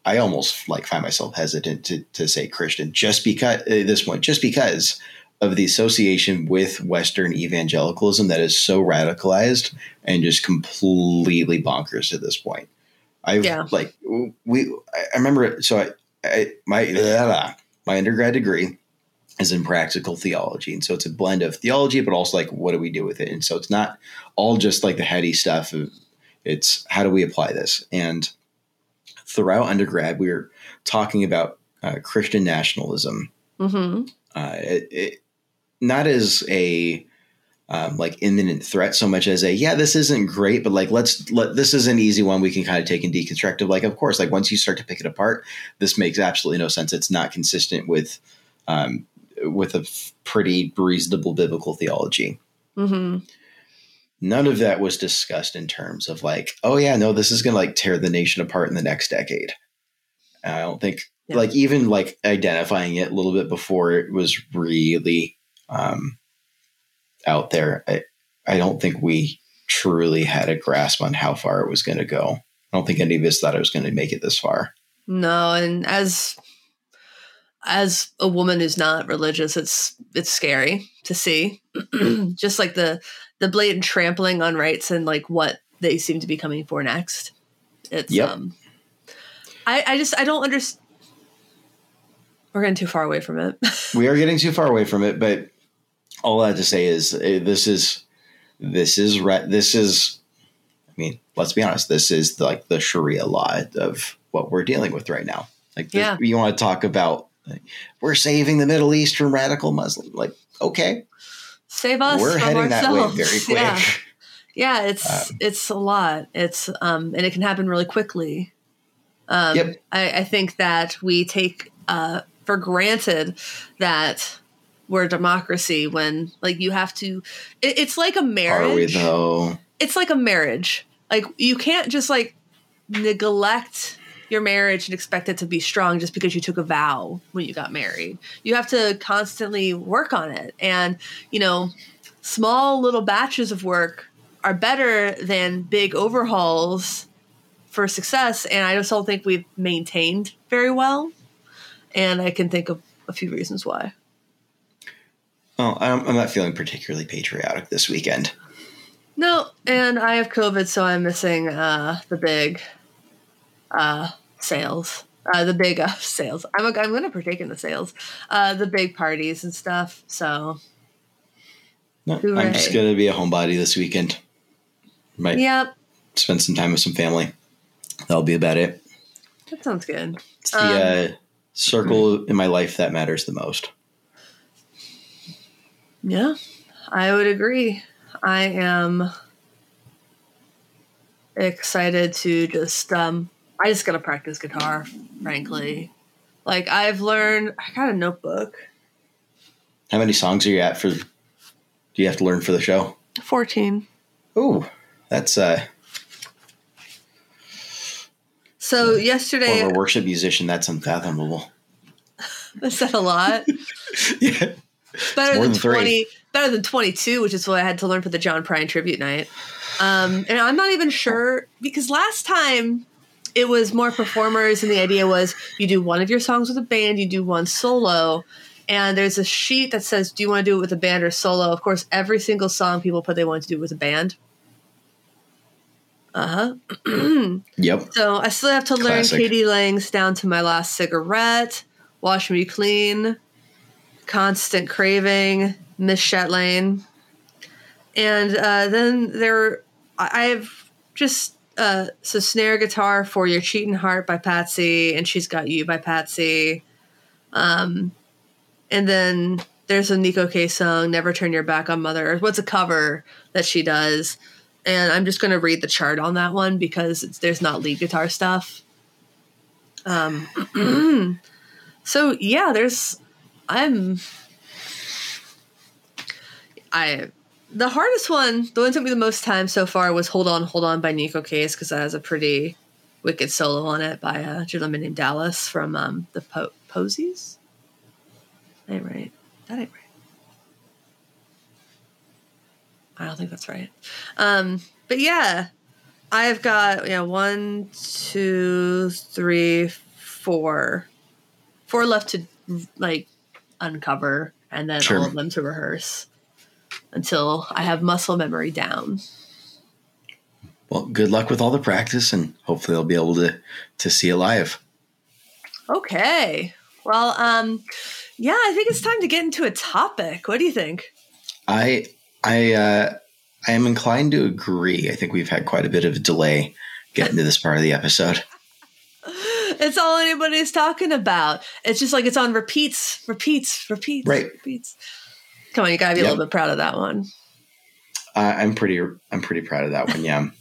S1: I almost like find myself hesitant to, to say Christian just because at this point, just because of the association with Western evangelicalism that is so radicalized and just completely bonkers at this point. I've yeah. like we. I remember. So I, I my blah, my undergrad degree is in practical theology, and so it's a blend of theology, but also like what do we do with it? And so it's not all just like the heady stuff. Of, it's how do we apply this? And throughout undergrad, we were talking about uh, Christian nationalism,
S2: Mm-hmm.
S1: uh, it, it, not as a um, like imminent threat so much as a yeah this isn't great but like let's let this is an easy one we can kind of take and deconstruct of like of course like once you start to pick it apart this makes absolutely no sense it's not consistent with um, with a f- pretty reasonable biblical theology
S2: Mm-hmm.
S1: none of that was discussed in terms of like oh yeah no this is gonna like tear the nation apart in the next decade And i don't think
S2: Yeah.
S1: like even like identifying it a little bit before it was really um out there i i don't think we truly had a grasp on how far it was going to go i don't think any of us thought it was going to make it this far
S2: No, and as as a woman who's not religious, it's it's scary to see. Just like the the blatant trampling on rights and like what they seem to be coming for next. It's
S1: Yep.
S2: um I I just I don't understand we're getting too far away from it.
S1: we are getting too far away from it but all i have to say is uh, this is this is this is i mean let's be honest this is like the sharia law of what we're dealing with right now like
S2: Yeah.
S1: you want to talk about like, we're saving the middle east from radical muslim like okay
S2: Save us
S1: we're
S2: from
S1: heading that way
S2: ourselves.
S1: very quick
S2: Yeah. Yeah, it's
S1: Um,
S2: it's a lot. It's um and it can happen really quickly. Um
S1: Yep.
S2: I, I think that we take uh for granted that we're a democracy when like you have to it, it's like a marriage
S1: are we though
S2: It's like a marriage. Like you can't just like neglect your marriage and expect it to be strong just because you took a vow when you got married. You have to constantly work on it. And, you know, small little batches of work are better than big overhauls for success. And I just don't think we've maintained very well. And I can think of a few reasons why.
S1: Oh I'm, I'm not feeling particularly patriotic this weekend
S2: No, and I have COVID, so I'm missing uh, the big uh, sales. Uh, the big uh, sales. I'm, I'm going to partake in the sales. Uh, the big parties and stuff. So,
S1: no, i'm just gonna be a homebody this weekend might
S2: yep,
S1: spend some time with some family that'll be about it
S2: that sounds good.
S1: It's the
S2: Um,
S1: uh, circle in my life that matters the most.
S2: Yeah, I would agree. I am excited to just um I just gotta practice guitar, frankly. Like I've learned I got a notebook.
S1: How many songs are you at for? Do you have to learn for the show?
S2: Fourteen.
S1: Oh, that's uh,
S2: So
S1: for
S2: yesterday
S1: a worship musician. That's unfathomable.
S2: I said a lot.
S1: yeah,
S2: Better than
S1: than three.
S2: twenty better than twenty two, which is what I had to learn for the John Prine tribute night. Um and I'm not even sure because last time it was more performers and the idea was you do one of your songs with a band, you do one solo, and there's a sheet that says do you want to do it with a band or solo? Of course, every single song people put they want to do with a band. Uh huh.
S1: yep.
S2: So I still have to learn
S1: Classic.
S2: k.d. lang's Down to My Last Cigarette, Wash Me Clean, Constant Craving, Miss Chatelaine. And uh, then there, I I've just, uh, so Snare Guitar for Your Cheating Heart by Patsy, and She's Got You by Patsy. Um, and then there's a Neko Case song, Never Turn Your Back on Mother Earth. What's a cover that she does? and I'm just going to read the chart on that one because there's not lead guitar stuff. Um, so yeah, there's I'm I the hardest one, the one that took me the most time so far was "Hold On, Hold On" by Neko Case because that has a pretty wicked solo on it by a gentleman named Dallas from um, the po- Posies. That ain't right. That ain't right. I don't think that's right. Um, but yeah, I've got yeah one, two, three, four, four left to like uncover, and then
S1: Sure.
S2: all of them to rehearse until I have muscle memory down.
S1: Well, good luck with all the practice, and hopefully, I'll be able to to see it live.
S2: Okay. Well, um, yeah, I think it's time to get into a topic. What do you think?
S1: I I uh, I am inclined to agree. I think we've had quite a bit of a delay getting to this part of the episode.
S2: It's all anybody's talking about. It's just like it's on repeats, repeats, repeats,
S1: Right.
S2: repeats. Come on, you gotta be a little bit proud of that one.
S1: Uh, I'm pretty. I'm pretty proud of that one. Yeah.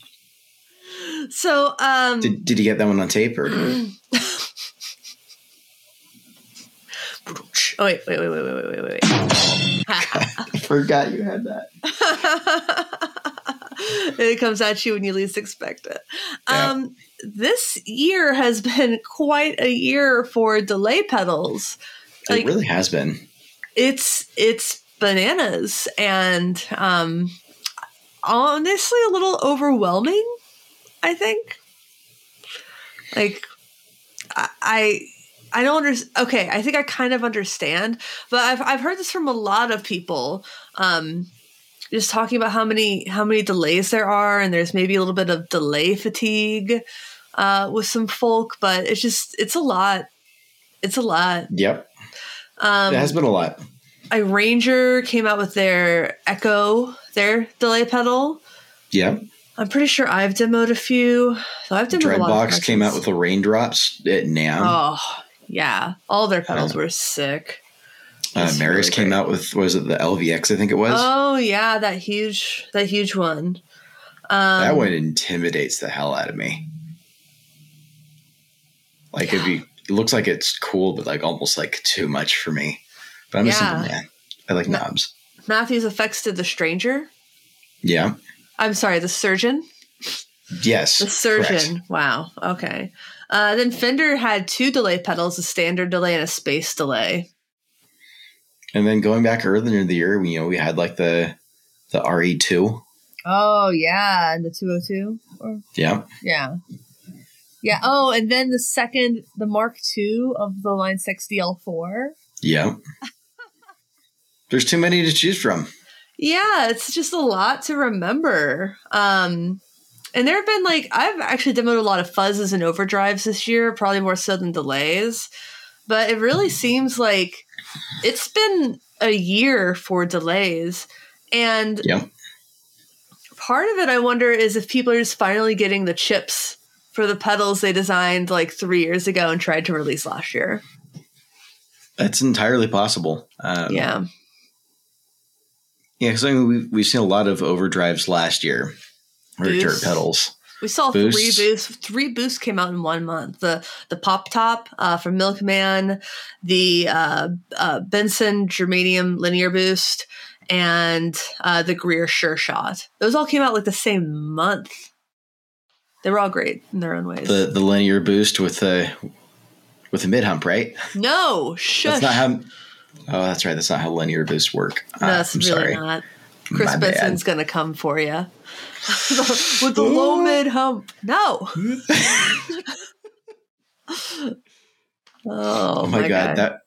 S2: So, um,
S1: Did Did you get that one on tape or?
S2: oh wait, wait, wait, wait, wait, wait, wait, wait.
S1: I forgot you had that.
S2: it comes at you when you least expect it.
S1: Yeah.
S2: Um, this year has been quite a year for delay pedals.
S1: It
S2: Like-
S1: really has been.
S2: It's it's bananas and um, honestly a little overwhelming. I think. Like, I. I I don't understand. Okay, I think I kind of understand, but I've I've heard this from a lot of people. Um, just talking about how many how many delays there are, and there's maybe a little bit of delay fatigue uh, with some folk, but it's just it's a lot. It's a lot.
S1: Yep.
S2: Um,
S1: it has been a lot.
S2: a Ranger came out with their Echo, their delay pedal.
S1: Yep.
S2: I'm pretty sure I've demoed a few. So I've demoed a lot. of
S1: Dreadbox came out with the raindrops at NAMM.
S2: Oh yeah, all their pedals
S1: Yeah.
S2: were sick.
S1: Uh, Meris
S2: really
S1: came
S2: great.
S1: out with was it the LVX? I think it was.
S2: Oh yeah, that huge, that huge one. Um,
S1: that one intimidates the hell out of me. Like it'd be. It looks like it's cool, but like almost like too much for me. But I'm a simple man. I like
S2: No.
S1: knobs.
S2: Matthews effects did the Stranger.
S1: Yeah.
S2: I'm sorry, the Surgeon.
S1: Yes.
S2: The Surgeon. Wow. Okay. Uh, then Fender had two delay pedals: a standard delay and a space delay.
S1: And then going back earlier in the year, we, you know, we had like the the RE2.
S2: Oh yeah, and the 202. Or
S1: Yeah.
S2: Yeah. Yeah. Oh, and then the second, the Mark II of the Line 6 DL4.
S1: Yeah. There's too many to choose from.
S2: Yeah, it's just a lot to remember. Um, and there have been like I've actually demoed a lot of fuzzes and overdrives this year, probably more so than delays. But it really seems like it's been a year for delays, and
S1: Yeah.
S2: part of it I wonder is if people are just finally getting the chips for the pedals they designed like three years ago and tried to release last year.
S1: That's entirely possible. Um,
S2: yeah.
S1: Yeah, because I mean, we've, we've seen a lot of overdrives last year, or dirt pedals.
S2: We saw
S1: Boosts.
S2: three boosts. Three boosts came out in one month. The the pop top uh, from Milkman, the uh, uh, Benson Germanium linear boost, and uh, the Greer Sure Shot. Those all came out like the same month. They were all great in their own ways.
S1: The the linear boost with the with the mid hump, right?
S2: no, shush.
S1: That's not how. Oh, that's right. That's not how linear boosts work.
S2: no,
S1: Uh,
S2: that's
S1: I'm
S2: really
S1: sorry.
S2: not. Chris Benson's gonna come for you with the low mid hump. No. oh,
S1: Oh my, god, that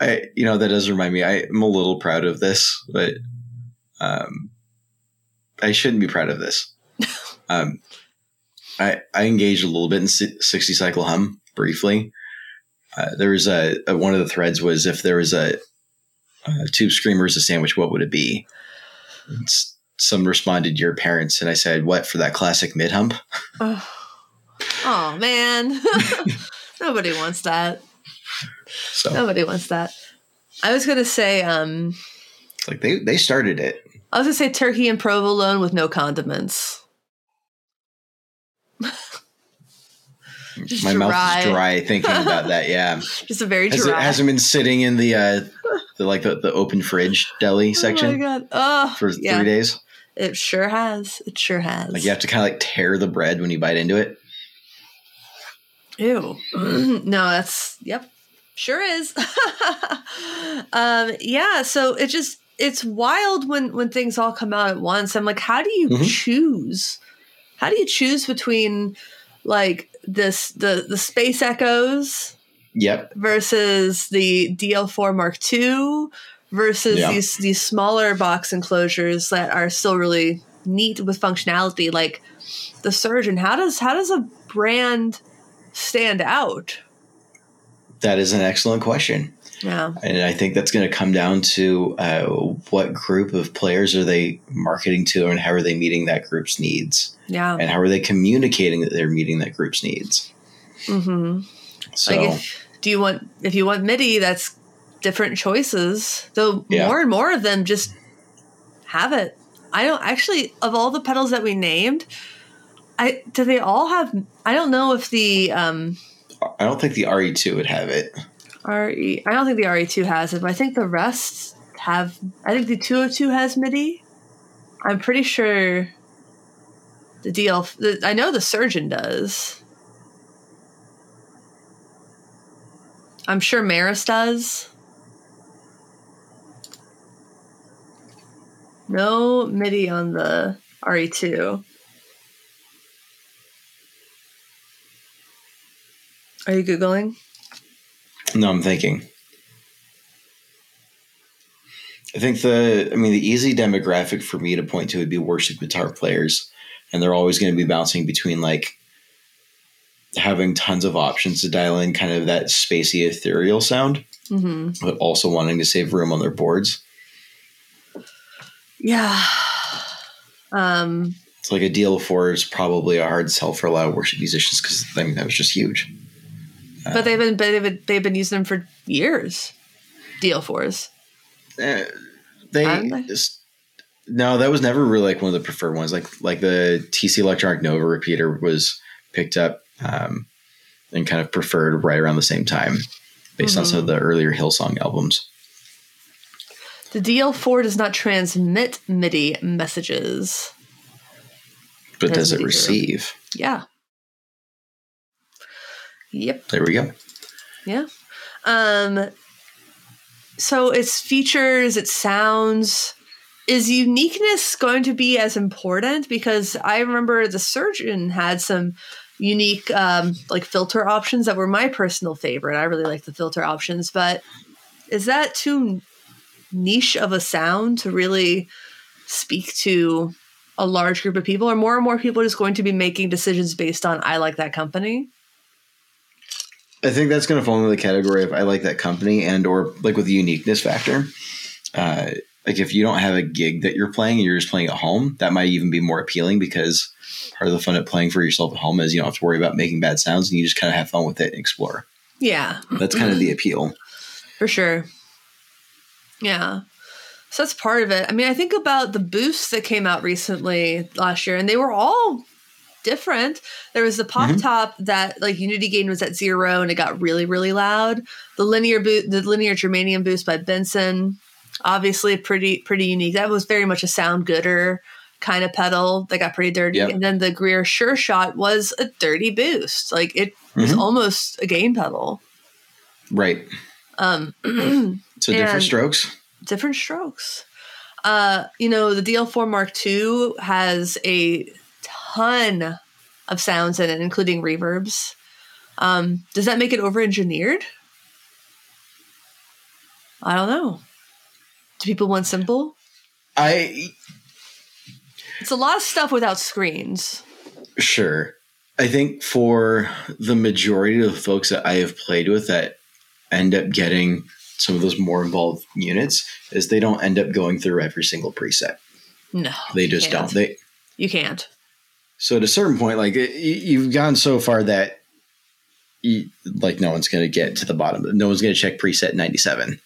S1: I you know that does remind me. I am a little proud of this, but um, I shouldn't be proud of this. um, I I engaged a little bit in sixty cycle hum briefly. Uh, there was a, a one of the threads was if there was a, a tube screamers a sandwich, what would it be? Some responded, "Your parents," and I said, "What for that classic mid hump?"
S2: Oh, oh man. Nobody wants that.
S1: So
S2: Nobody wants that. I was gonna say, um,
S1: like they they started it.
S2: I was gonna say turkey and provolone with no condiments.
S1: My mouth is dry thinking about that. Yeah.
S2: Just a very
S1: Has it hasn't been sitting in the uh the like the, the open fridge deli
S2: Oh my
S1: section
S2: god! Oh,
S1: for
S2: yeah.
S1: three days?
S2: It sure has. It sure has.
S1: Like you have to kind of like tear the bread when you bite into it.
S2: Ew. no, that's yep. Sure is. um yeah, so it just it's wild when when things all come out at once. I'm like, how do you
S1: Mhm.
S2: choose? How do you choose between like this the the space echoes
S1: Yep.
S2: versus the DL4 Mark II versus
S1: Yeah.
S2: these these smaller box enclosures that are still really neat with functionality like the surgeon how does how does a brand stand out
S1: That is an excellent question.
S2: yeah
S1: And I think that's going to come down to uh, what group of players are they marketing to and how are they meeting that group's needs?
S2: yeah
S1: And how are they communicating that they're meeting that group's needs?
S2: hmm
S1: So
S2: Like, if, do you want if you want MIDI? That's different choices. Though
S1: Yeah.
S2: more and more of them just have it. I don't actually of all the pedals that we named. I do they all have? I don't know if the um,
S1: I don't think the RE2 would have it.
S2: RE. I don't think the RE2 has it, but I think the rest have. I think the 202 has MIDI. I'm pretty sure the DL. The, I know the Surgeon does. I'm sure Meris does. No MIDI on the RE2. Are you Googling?
S1: No, I'm thinking. I think the, I mean, the easy demographic for me to point to would be worship guitar players, and they're always going to be bouncing between like having tons of options to dial in kind of that spacey ethereal sound,
S2: Mm-hmm.
S1: but also wanting to save room on their boards.
S2: Yeah. Um,
S1: It's like a DL4 is probably a hard sell for a lot of worship musicians because I mean that was just huge.
S2: but they've been but they've been, they've been using them for years. DL4s.
S1: Eh, they
S2: Aren't they?
S1: s- no, that was never really like one of the preferred ones. Like like the TC Electronic Nova repeater was picked up um, and kind of preferred right around the same time, based on some of the earlier Hillsong albums.
S2: The DL4 does not transmit MIDI messages.
S1: But does it receive?
S2: Yeah. Yep.
S1: There we go.
S2: Yeah. Um so its features, its sounds, is uniqueness going to be as important? Because I remember the surgeon had some unique um, like filter options that were my personal favorite. I really like the filter options, but is that too niche of a sound to really speak to a large group of people? Or more and more people just going to be making decisions based on I like that company?
S1: I think that's going to fall into the category of I like that company and or like with the uniqueness factor. Uh, like if you don't have a gig that you're playing and you're just playing at home, that might even be more appealing because part of the fun of playing for yourself at home is you don't have to worry about making bad sounds and you just kind of have fun with it and explore.
S2: Yeah.
S1: That's kind of the appeal.
S2: For sure. Yeah. So that's part of it. I mean, I think about the boosts that came out recently last year, and they were all different. There was the pop
S1: Mhm.
S2: top that like unity gain was at zero and it got really, really loud. The linear boot the linear germanium boost by Benson, obviously pretty pretty unique. That was very much a sound gooder kind of pedal that got pretty dirty.
S1: Yep.
S2: And then the Greer Sure Shot was a dirty boost. Like it was
S1: Mhm.
S2: almost a gain pedal.
S1: Right.
S2: Um
S1: So different strokes.
S2: different strokes. Uh, you know, the DL4 Mark II has a ton of sounds in it, including reverbs. Um, does that make it over engineered? I don't know. Do people want simple?
S1: I
S2: It's a lot of stuff without screens.
S1: Sure. I think for the majority of the folks that I have played with that end up getting some of those more involved units is they don't end up going through every single preset.
S2: No,
S1: They just don't. They
S2: You can't.
S1: so at a certain point, like it, you've gone so far that you, like no one's going to get to the bottom. No one's going to check preset ninety seven.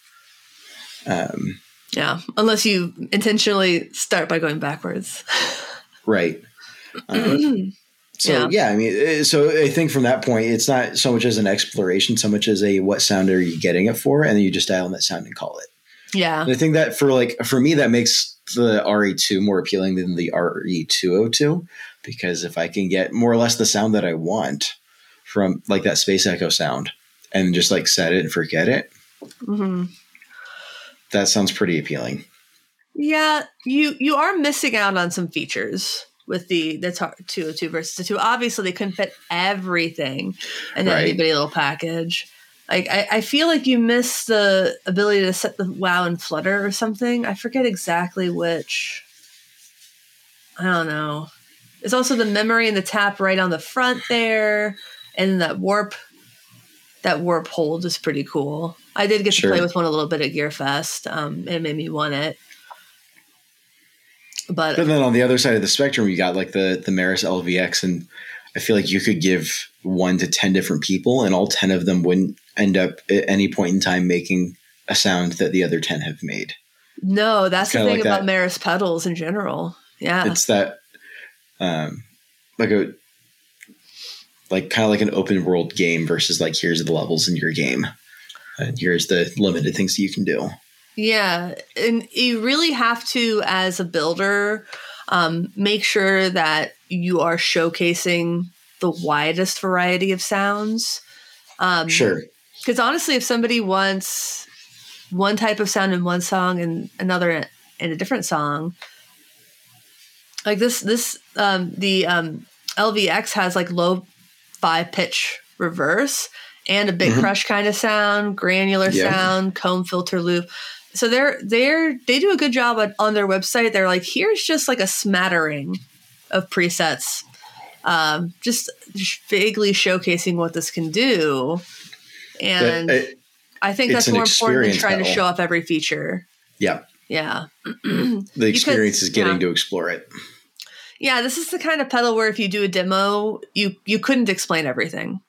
S1: Um,
S2: Yeah, unless you intentionally start by going backwards.
S1: right. Um, So
S2: Yeah.
S1: yeah. I mean, eh, so I think from that point, it's not so much as an exploration, so much as a what sound are you getting it for, and then you just dial in that sound and call it.
S2: yeah,
S1: And I think that for like for me, that makes the RE2 more appealing than the RE202 because if I can get more or less the sound that I want from like that space echo sound and just like set it and forget it,
S2: hmm
S1: that sounds pretty appealing.
S2: Yeah, you you are missing out on some features with the the tar- 202 versus the 2. Obviously, they couldn't fit everything in that
S1: Right.
S2: bitty little package. Like I, I feel like you miss the ability to set the wow and flutter or something. I forget exactly which. I don't know. It's also the memory and the tap right on the front there, and that warp. That warp hold is pretty cool. I did get
S1: Sure.
S2: to play with one a little bit at Gearfest. Um, and it made me want it. But
S1: But then on the other side of the spectrum, you got like the the Meris LVX, and I feel like you could give one to 10 different people, and all 10 of them wouldn't end up at any point in time making a sound that the other 10 have made.
S2: No, that's the thing like about that. Meris pedals in general. Yeah.
S1: It's that, um, like a, like kind of like an open world game versus like here's the levels in your game and here's the limited things you can do.
S2: Yeah. And you really have to, as a builder, um, make sure that you are showcasing the widest variety of sounds.
S1: Um, sure.
S2: Because honestly, if somebody wants one type of sound in one song and another in a different song, like this, this um, the um, LVX has like low five pitch reverse and a big mm-hmm. crush kind of sound, granular yeah. sound, comb filter loop. So they're they're they do a good job on, on their website. They're like, here's just like a smattering of presets, um, just vaguely showcasing what this can do. And it, I think that's more important than trying to show off every feature.
S1: Yeah.
S2: Yeah.
S1: the experience because, is getting yeah. to explore it.
S2: Yeah, this is the kind of pedal where if you do a demo, you you couldn't explain everything.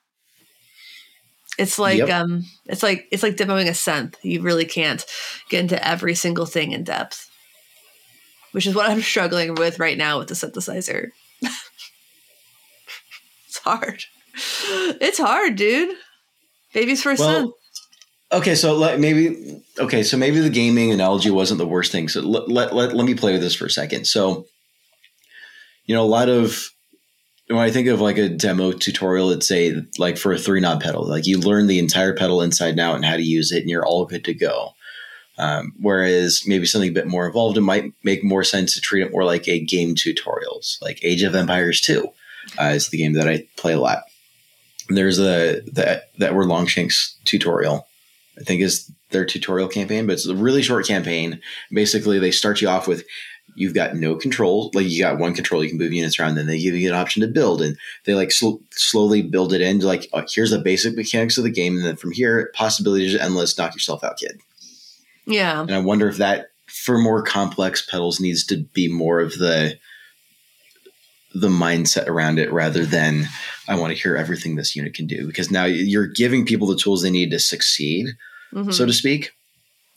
S2: It's like yep. um it's like it's like demoing a synth. You really can't get into every single thing in depth. Which is what I'm struggling with right now with the synthesizer. it's hard. It's hard, dude. Baby's first well, son.
S1: Okay, so let, maybe okay, so maybe the gaming analogy wasn't the worst thing. So let, let, let, let me play with this for a second. So you know, a lot of when I think of like a demo tutorial, it's say like for a three knob pedal, like you learn the entire pedal inside and out and how to use it, and you're all good to go. Um, whereas maybe something a bit more involved, it might make more sense to treat it more like a game tutorials, like Age of Empires 2 uh, is the game that I play a lot. There's a that that were Longshanks tutorial, I think is their tutorial campaign, but it's a really short campaign. Basically, they start you off with you've got no control. Like you got one control, you can move units around. Then they give you an option to build, and they like sl- slowly build it in. Like oh, here's the basic mechanics of the game, and then from here, possibilities are endless. Knock yourself out, kid.
S2: Yeah.
S1: And I wonder if that for more complex pedals needs to be more of the the mindset around it rather than I want to hear everything this unit can do because now you're giving people the tools they need to succeed, mm-hmm. so to speak.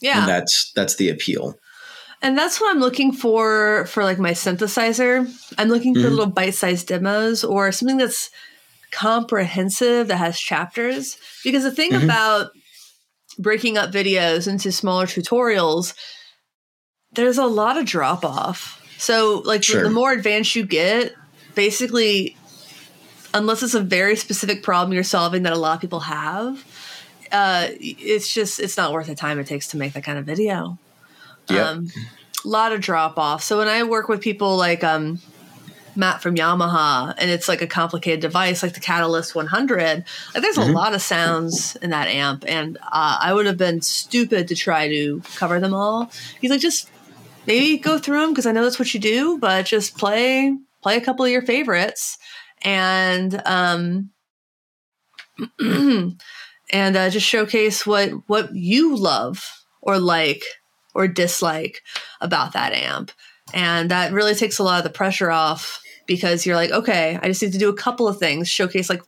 S2: Yeah.
S1: And that's that's the appeal.
S2: And that's what I'm looking for for like my synthesizer. I'm looking for mm-hmm. little bite-sized demos or something that's comprehensive that has chapters because the thing mm-hmm. about breaking up videos into smaller tutorials there's a lot of drop off. So like sure. the, the more advanced you get, basically unless it's a very specific problem you're solving that a lot of people have, uh, it's just it's not worth the time it takes to make that kind of video. Yep. Um, a lot of drop off. So when I work with people like um, Matt from Yamaha, and it's like a complicated device like the Catalyst 100, like there's mm-hmm. a lot of sounds in that amp, and uh, I would have been stupid to try to cover them all. He's like, just maybe go through them because I know that's what you do, but just play play a couple of your favorites and um and uh, just showcase what what you love or like or dislike about that amp. And that really takes a lot of the pressure off because you're like, okay, I just need to do a couple of things, showcase like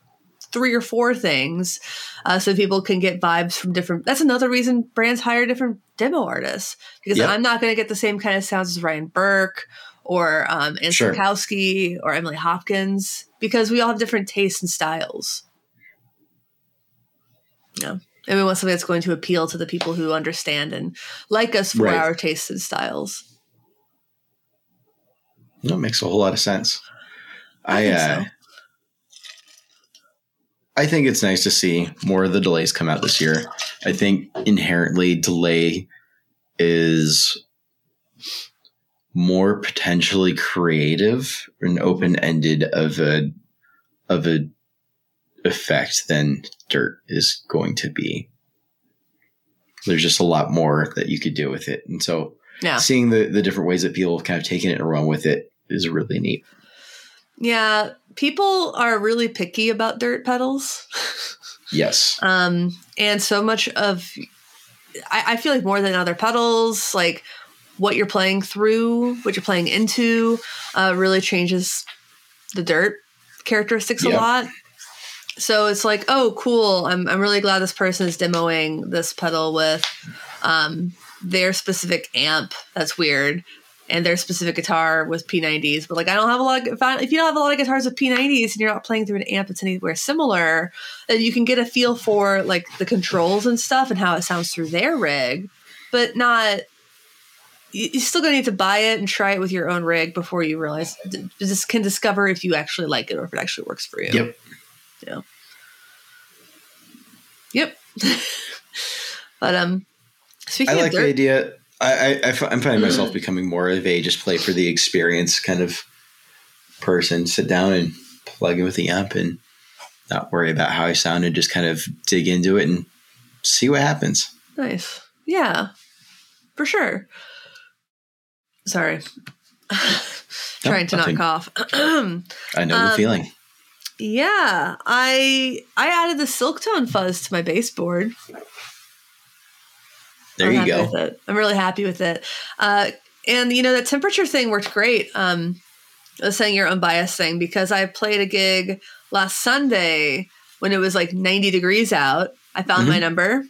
S2: three or four things uh, so people can get vibes from different. That's another reason brands hire different demo artists because yep. I'm not going to get the same kind of sounds as Ryan Burke or um, Ann sure. or Emily Hopkins because we all have different tastes and styles. Yeah. And we want something that's going to appeal to the people who understand and like us for right. our tastes and styles.
S1: That makes a whole lot of sense. I, I think, uh, so. I think it's nice to see more of the delays come out this year. I think inherently delay is more potentially creative and open ended of a of a effect than dirt is going to be. There's just a lot more that you could do with it. And so yeah. seeing the, the different ways that people have kind of taken it and run with it is really neat.
S2: Yeah. People are really picky about dirt pedals.
S1: yes.
S2: Um, and so much of I, I feel like more than other pedals, like what you're playing through, what you're playing into, uh, really changes the dirt characteristics a lot. So it's like, oh, cool. I'm, I'm really glad this person is demoing this pedal with um, their specific amp. That's weird. And their specific guitar with P90s. But like, I don't have a lot of, if, I, if you don't have a lot of guitars with P90s and you're not playing through an amp that's anywhere similar, then you can get a feel for like the controls and stuff and how it sounds through their rig, but not you- you're still gonna need to buy it and try it with your own rig before you realize just can discover if you actually like it or if it actually works for you.
S1: Yep.
S2: Yep. but um, speaking
S1: I
S2: of
S1: like the
S2: dirt,
S1: I, I, am finding myself
S2: Mm.
S1: becoming more of a just play for the experience kind of person. Sit down and plug in with the amp and not worry about how I sound and just kind of dig into it and see what happens.
S2: nice, yeah, for sure. Sorry, trying to
S1: nothing.
S2: not cough.
S1: I know the
S2: Um,
S1: feeling.
S2: Yeah, I I added the silk tone fuzz to my baseboard.
S1: There
S2: I'm
S1: you go.
S2: I'm really happy with it. Uh, and you know, the temperature thing worked great. Um, I was saying your unbiased thing because I played a gig last Sunday when it was like 90 degrees out. I found my
S1: Mhm.
S2: number,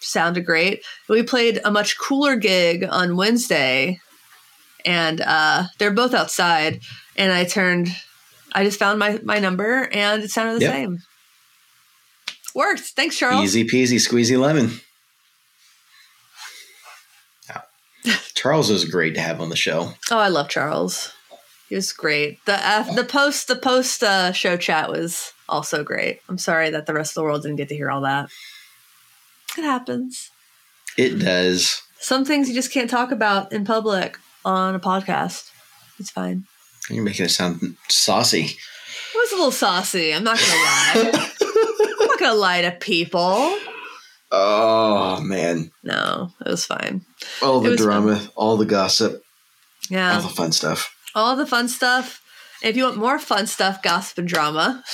S2: sounded great. We played a much cooler gig on Wednesday, and uh, they're both outside. And I turned, I just found my my number, and it sounded the
S1: Yep.
S2: same. Worked. Thanks, Charles.
S1: Easy peasy, squeezy lemon. Yeah. Charles was great to have on the show.
S2: Oh, I love Charles. He was great. The uh, the post the post uh, show chat was also great. I'm sorry that the rest of the world didn't get to hear all that. It happens.
S1: It does.
S2: Some things you just can't talk about in public on a podcast. It's fine.
S1: You're making it sound saucy.
S2: It was a little saucy. I'm not gonna lie. I'm not gonna lie to people.
S1: Oh man.
S2: No, it was fine.
S1: All the drama, all the gossip,
S2: Yeah,
S1: all the fun stuff.
S2: all the fun stuff. If you want more fun stuff, gossip and drama,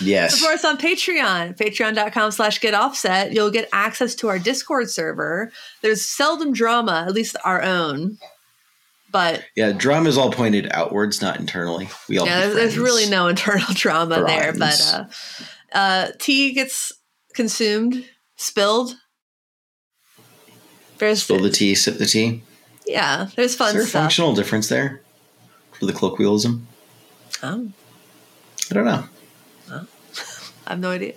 S1: Yes.
S2: Support us on Patreon, patreon.com slash get offset. You'll get access to our Discord server. There's seldom drama, at least our own. But
S1: Yeah, drama is all pointed outwards, not internally. We all
S2: yeah, there's, really no internal drama there. But uh, uh, tea gets consumed, spilled. There's
S1: spill the tea, sip the tea.
S2: yeah, there's
S1: Is
S2: fun
S1: there a
S2: stuff.
S1: functional difference there for the colloquialism?
S2: Oh,
S1: I don't know.
S2: I have no idea.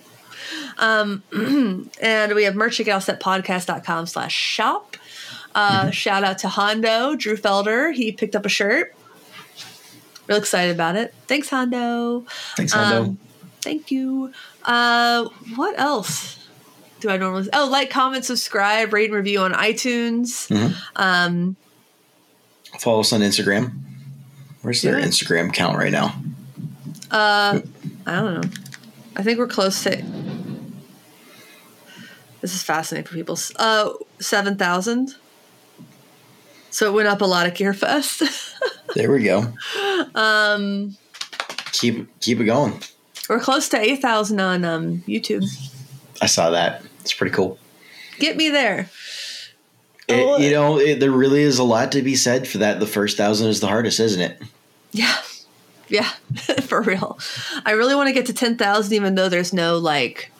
S2: Um, and we have merch at getoffsetpodcast.com slash shop. Uh,
S1: Mm-hmm.
S2: Shout out to Hondo, Drew Felder. He picked up a shirt. Real excited about it. Thanks, Hondo.
S1: Thanks, Hondo.
S2: Um, thank you. Uh, what else do I normally? Oh, like, comment, subscribe, rate, and review on iTunes.
S1: Mhm.
S2: Um,
S1: Follow us on Instagram. Where's their
S2: Yeah.
S1: Instagram count right now?
S2: uh, I don't know. I think we're close to. This is fascinating for people. Uh, seven thousand. So it went up a lot at GearFest.
S1: There we go.
S2: um,
S1: Keep keep it going.
S2: we're close to eight thousand on um, YouTube.
S1: I saw that. It's pretty cool.
S2: Get me there.
S1: It-
S2: Oh.
S1: you know, it, there really is a lot to be said for that. The first thousand is the hardest, isn't it?
S2: Yeah. Yeah, for real. I really want to get to 10,000 even though there's no like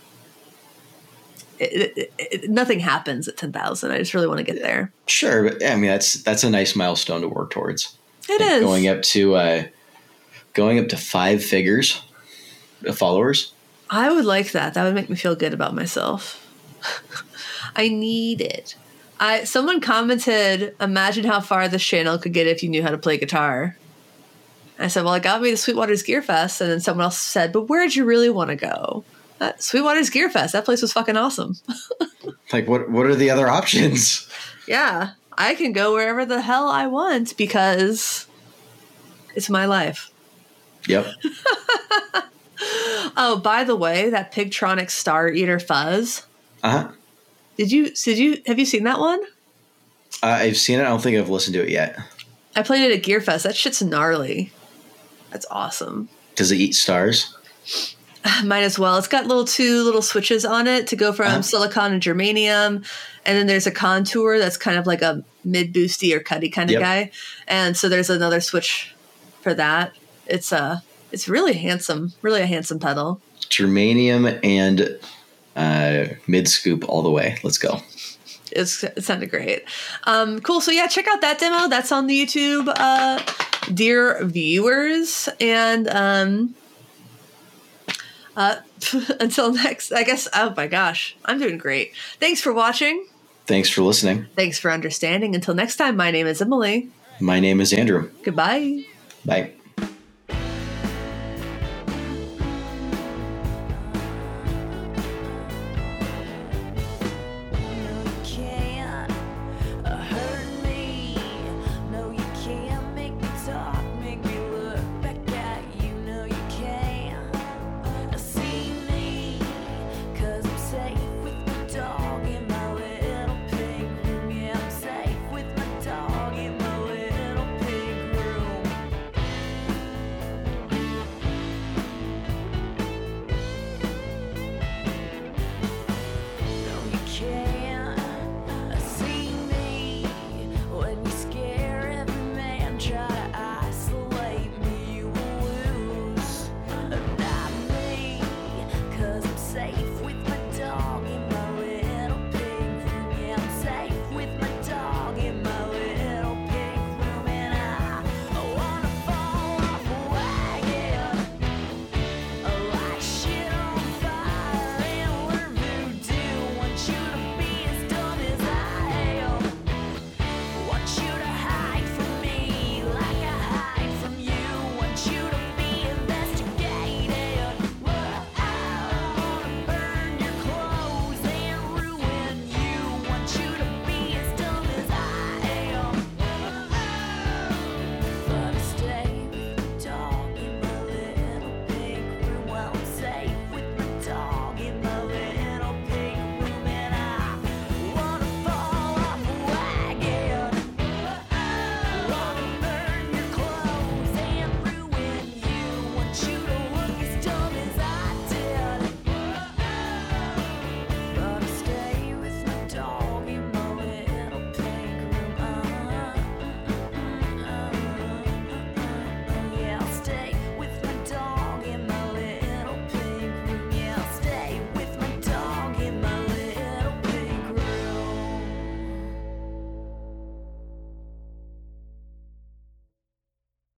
S2: it, it, it, nothing happens at 10,000. I just really want to get there.
S1: Sure, but I mean that's that's a nice milestone to work towards.
S2: It is.
S1: going up to uh, going up to five figures of followers.
S2: I would like that. That would make me feel good about myself. I need it. I someone commented, "Imagine how far this channel could get if you knew how to play guitar." I said, "Well, it got me to Sweetwater's Gear Fest," and then someone else said, "But where'd you really want to go?" Uh, Sweetwater's Gear Fest. That place was fucking awesome.
S1: Like what what are the other options?
S2: yeah, I can go wherever the hell I want because it's my life.
S1: Yep.
S2: Oh, by the way, that Pigtronix Star Eater Fuzz.
S1: Uh huh.
S2: Did you did you have you seen that one?
S1: Uh, I've seen it. I don't think I've listened to it yet.
S2: I played it at Gearfest. That shit's gnarly. That's awesome.
S1: Does it eat stars?
S2: Might as well. It's got little two little switches on it to go from
S1: Uh-huh.
S2: silicon and germanium, and then there's a contour that's kind of like a mid boosty or cutty kind of
S1: Yep.
S2: guy, and so there's another switch for that. It's uh It's really handsome, really a handsome pedal.
S1: Germanium and uh, mid scoop all the way. Let's go.
S2: It's, it sounded great. Um, cool. So yeah, check out that demo. That's on the YouTube, uh, dear viewers. And um, uh, until next, I guess. Oh my gosh, I'm doing great. Thanks for watching.
S1: Thanks for listening.
S2: Thanks for understanding. Until next time, my name is Emily.
S1: My name is Andrew.
S2: Goodbye.
S1: Bye.